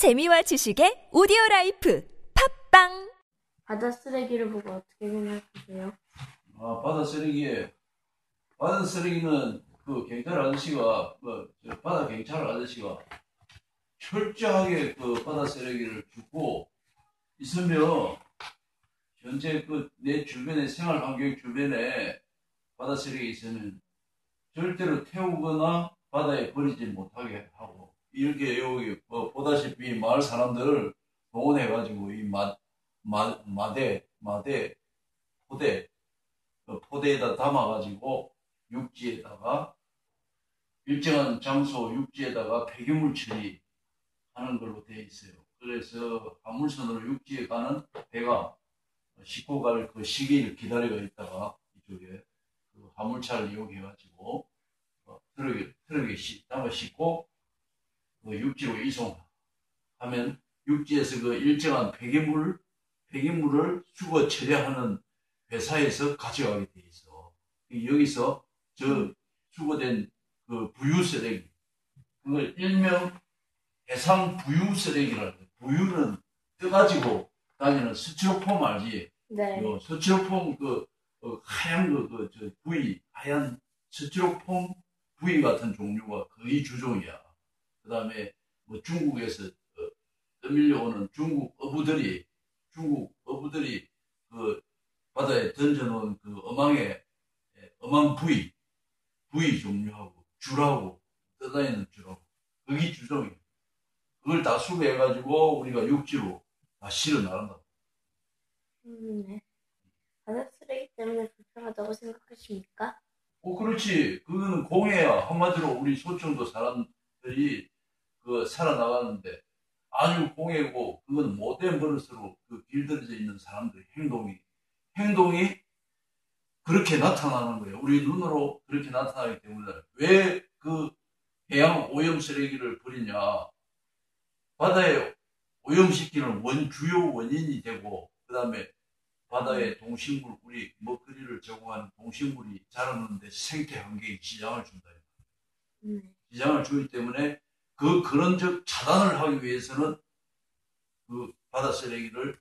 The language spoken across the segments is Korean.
재미와 지식의 오디오 life 팟빵 바다 쓰레기를 보고 어떻게 생각하세요? 아, 바다 쓰레기에, 바다 쓰레기는 그 경찰 아저씨가, 그, 저 바다 경찰 아저씨가 철저하게 그 바다 쓰레기를 줍고 있으면 현재 그 내 주변에 생활 환경 주변에 바다 쓰레기 있으면 절대로 태우거나 바다에 버리지 못하게 하고 이렇게 여기 뭐 보다시피 마을 사람들을 동원해가지고 이 마, 마, 마대, 마대, 포대, 그 포대에다 담아가지고 육지에다가 일정한 장소 육지에다가 폐기물 처리하는 걸로 되어 있어요. 그래서 화물선으로 육지에 가는 배가 싣고 갈 그 시기를 기다리고 있다가 이쪽에 그 화물차를 이용해가지고 어, 트럭에, 트럭에 시, 담아 싣고 그 육지로 이송하면 육지에서 그 일정한 폐기물, 폐기물을 수거 처리하는 회사에서 가져가게 돼 있어. 여기서 저 수거된 그 부유 쓰레기, 그걸 일명 해상 부유 쓰레기라는. 부유는 떠가지고 다니는 스티로폼 알지? 네. 요 스티로폼 그 어, 하얀 그, 그, 저 부위, 하얀 스티로폼 부위 같은 종류가 거의 주종이야. 그 다음에 뭐 중국에서 어, 떠밀려오는 중국 어부들이, 중국 어부들이 그 바다에 던져놓은 그 어망에, 예, 어망 부위, 부위 종류하고 줄하고 떠다니는 줄하고 거기 주종이야. 그걸 다 수거해가지고 우리가 육지로 다 실어 나간다. 음, 네. 바다 쓰레기 때문에 불편하다고 생각하십니까? 어, 그렇지. 그거는 공해야. 한마디로 우리 소청도 사람 들이 그 살아나가는데 아주 공해고 그건 못된 버릇으로 그 길들여져 있는 사람들의 행동이, 행동이 그렇게 나타나는 거예요. 우리 눈으로 그렇게 나타나기 때문에 왜 그 해양 오염 쓰레기를 버리냐. 바다에 오염시키는 원, 주요 원인이 되고, 그 다음에 바다에 동식물, 우리 먹거리를 제공하는 동식물이 자라는데 생태 환경에 지장을 준다. 네. 지장을 주기 때문에 그 그런 적 차단을 하기 위해서는 그 바다 쓰레기를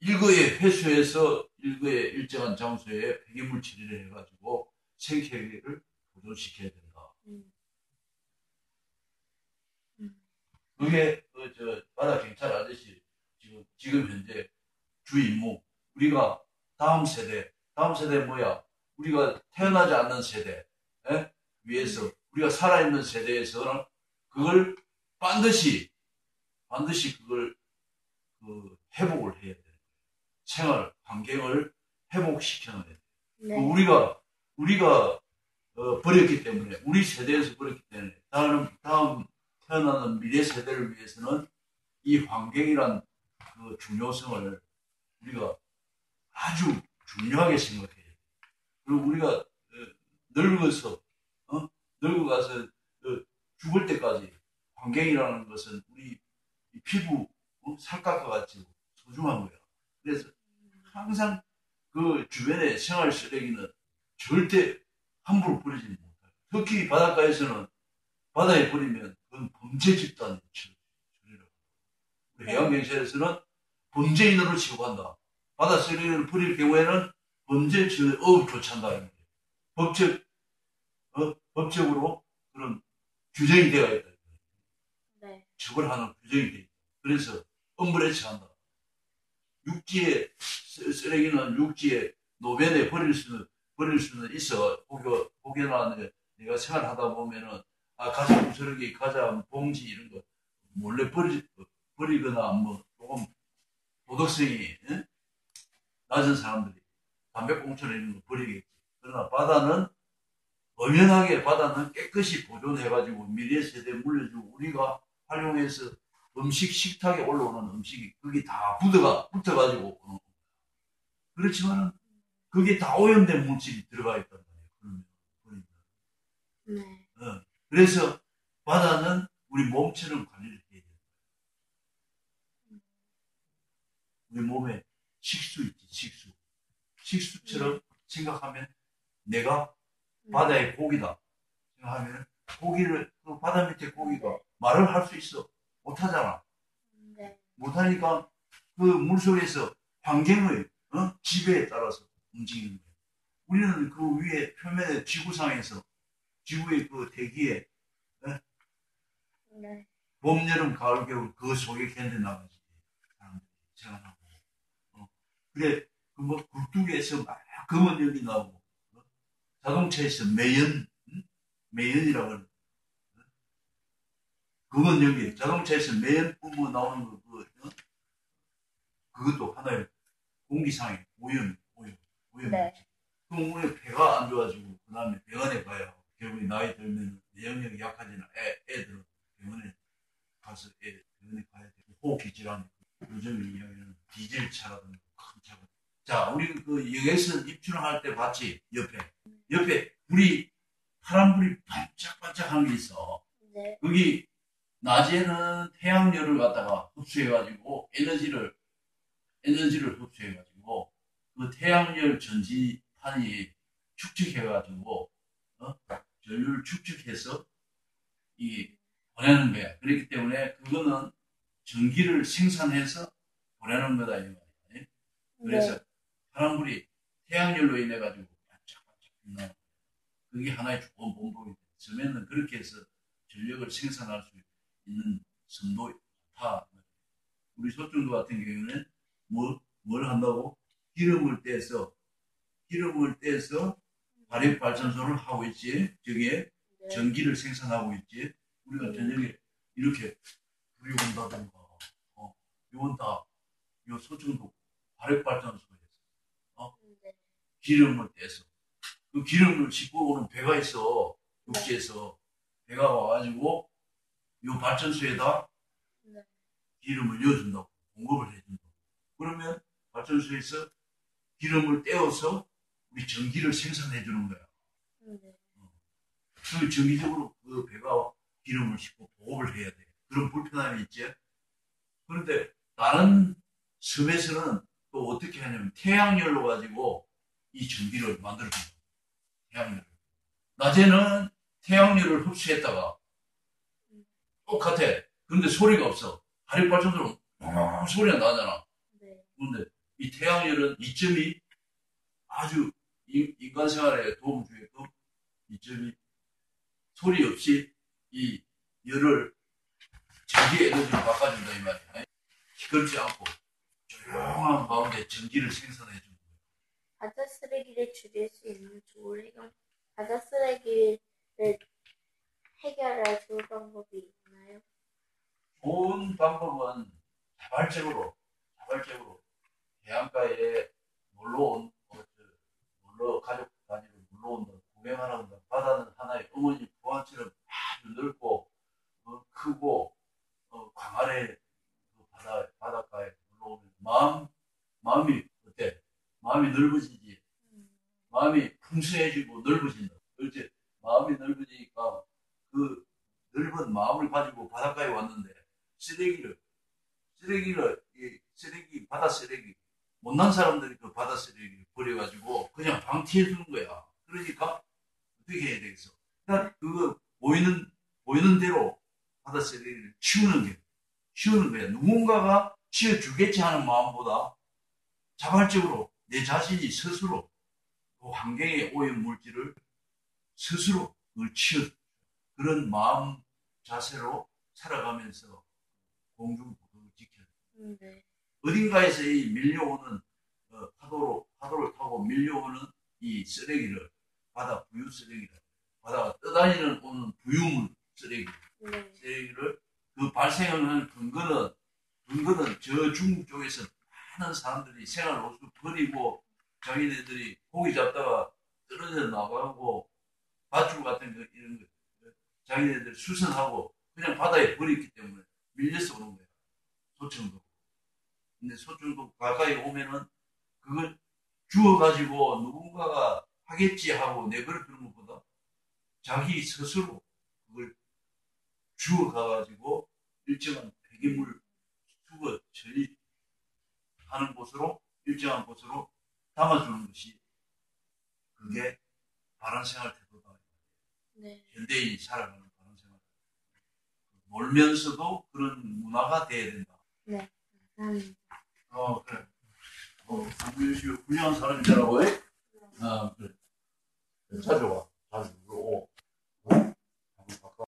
일거에 회수해서 일거에 일정한 장소에 폐기물 처리를 해가지고 생태계를 보존시켜야 된다. 음. 음. 그게 그저 바다 경찰 아저씨 지금 지금 현재 주 임무 우리가 다음 세대 다음 세대 뭐야 우리가 태어나지 않는 세대 에? 위해서 우리가 살아있는 세대에서는 그걸 반드시 반드시 그걸 그 회복을 해야 돼 생활 환경을 회복시켜야 돼 네. 우리가 우리가 어, 버렸기 때문에 우리 세대에서 버렸기 때문에 다음 다음 태어나는 미래 세대를 위해서는 이 환경이란 그 중요성을 우리가 아주 중요하게 생각해야 돼. 그리고 우리가 어, 늙어서 어? 늙어가서 어, 죽을 때까지 환경이라는 것은 우리 이 피부 어? 살갗과 같이 소중한 거야. 그래서 항상 그 주변의 생활 쓰레기는 절대 함부로 버리지 못해요. 특히 바닷가에서는 바다에 버리면 그건 범죄 집단이 처리라고. 우리 해양경찰에서는 범죄인으로 취급한다. 바다 쓰레기를 버릴 경우에는 범죄 처리, 어, 조치한다. 이런 거예요. 법적, 어, 법적으로 그런 규정이 되어 있다. 네. 처벌하는 규정이 돼 있다. 그래서 엄벌에 처한다. 육지에 쓰- 쓰레기는 육지에 노변에 버릴 수는 버릴 수는 있어. 혹여 혹여나 내- 내가 생활하다 보면은 아 가자 부스러기 가자 봉지 이런 거 몰래 버리 버리거나 뭐 조금 도덕성이 예? 낮은 사람들이 담배꽁초나 이런 거 버리겠지. 그러나 바다는 엄연하게 바다는 깨끗이 보존해가지고 미래 세대에 물려주고 우리가 활용해서 음식 식탁에 올라오는 음식이 거기 다 붙어가 붙어가지고 오는 겁니다. 그렇지만은 그게 다 오염된 물질이 들어가 있단 말이에요. 그러면 버리면. 네. 어. 그래서 바다는 우리 몸처럼 관리를 해야 돼요. 우리 몸에 식수 있지, 식수. 식수처럼 생각하면 내가 바다의 고기다. 생각하면 고기를, 그 바다 밑에 고기가 말을 할 수 있어. 못하잖아. 못하니까 그 물속에서 환경의 어? 지배에 따라서 움직이는 거예요. 우리는 그 위에 표면의 지구상에서 지구의 그 대기에 네. 봄, 여름, 가을, 겨울 그 속에 견뎌 나가지 사람들이 생활하고 어. 그래 그뭐 굴뚝에서 막 검은 연기 나오고 어? 자동차에서 매연 응? 매연이라고 하는 어? 검은 연기 자동차에서 매연 뿜어 나오는 거 그거 어? 그것도 하나의 공기상의 오염 오염 오염 네. 그럼 우리 배가 안 좋아지고 그 다음에 병원에 가야 결국에 나이 들면 내역력이 약해지는 애, 애들은 병원에 가서 애, 병원에 가야 되고 호흡기 질환 요즘 이야기는 디젤 차라든가 큰 차가 자 우리 그 여객선 입출항할 때 봤지 옆에 옆에 불이 파란 불이 반짝반짝 하는 게 있어 네. 거기 낮에는 태양열을 갖다가 흡수해가지고 에너지를 에너지를 흡수해가지고 그 태양열 전지판이 축적해가지고 어? 전류를 축적해서 이 보내는 거야. 그렇기 때문에 그거는 전기를 생산해서 보내는 거다 이 말이야. 네. 그래서 파란불이 태양열로 인해 가지고 빛나는 거야. 그게 하나의 좋은 본보기 돼. 섬에는 그렇게 해서 전력을 생산할 수 있는 섬도 좋다. 우리 소중도 같은 경우는 뭐, 뭘 한다고? 기름을 떼서 기름을 떼서 발효 발전소를 하고 있지. 저기에 네. 전기를 생산하고 있지. 우리가 저녁에 이렇게 불이 온다든가, 어, 요건 다, 요 소중도 발효 발전소에서 네. 기름을 떼서, 그 기름을 싣고 오는 배가 있어, 육지에서. 배가 와가지고, 요 발전소에다 네. 기름을 넣어준다고, 공급을 해준다고. 그러면 발전소에서 기름을 떼어서 우리 전기를 생산해주는 거야. 네. 그 정기적으로 그 배가 기름을 싣고 보급을 해야 돼. 그런 불편함이 있지. 그런데 다른 섬에서는 또 어떻게 하냐면 태양열로 가지고 이 전기를 만들어준다. 태양열. 낮에는 태양열을 흡수했다가 똑같아. 그런데 소리가 없어. 화력발전소는 엉 소리가 나잖아. 네. 그런데 이 태양열은 이점이 아주 인- 인간 생활에 도움 주게끔 이점이 소리 없이 이 열을 전기 에너지로 바꿔준다 이 말이야. 시끄럽지 않고 조용한 가운데 전기를 생산해. 바다 쓰레기를 줄일 수 있는 좋은 해결, 바다 쓰레기를 해결할 좋은 방법이 있나요? 좋은 방법은 자발적으로 자발적으로 해안가에 놀러 온 놀러 가족 단위로 놀러 온다 구경하러 온다 바다는 하나의 어머니 포항처럼 아주 넓고 어, 크고 어, 광활해 그 바다 바닷가에 놀러 오면 마음 마음이 어때 마음이 넓어지지 마음이 풍성해지고 넓어진다 그렇지 마음이 넓어지니까 그 넓은 마음을 가지고 바닷가에 왔는데 쓰레기를 쓰레기를 이 쓰레기 바다 쓰레기 못난 사람들이 그 바다 쓰레기를 버려가지고 그냥 방치해 주는 거야. 그러니까 어떻게 해야 되겠어? 그냥 그거 보이는 보이는 대로 바다 쓰레기를 치우는 게 치우는 거야. 누군가가 치워주겠지 하는 마음보다 자발적으로 내 자신이 스스로 그 환경의 오염 물질을 스스로 그걸 치워 그런 마음 자세로 살아가면서 공중도덕을 지켜야 돼. 음, 네. 어딘가에서 이 밀려오는 어, 파도로 파도를 타고 밀려오는 이 쓰레기를 바다 부유 쓰레기를 바다가 떠다니는 오는 부유물 쓰레기 네. 쓰레기를 그 발생하는 근거는 근거는 저 중국 쪽에서 많은 사람들이 생활 옷을 버리고 자기네들이 고기 잡다가 떨어져 나가고 밧줄 같은 거 이런 거 자기네들 수선하고 그냥 바다에 버렸기 때문에 밀려서 오는 거야. 소청도. 근데 소청도 가까이 오면은 그걸 주워가지고 누군가가 하겠지 하고 내버려 두는 것보다 자기 스스로 그걸 주워가가지고 일정한 폐기물 수거 처리하는 곳으로 일정한 곳으로 담아주는 것이 그게 바른 생활 태도다. 네. 현대인이 살아가는 바른 생활. 놀면서도 그런 문화가 돼야 된다. 네. 음. 어 그래. 어 상규 씨 훌륭한 사람이더라고. 아 그래. 자주 와. 자주.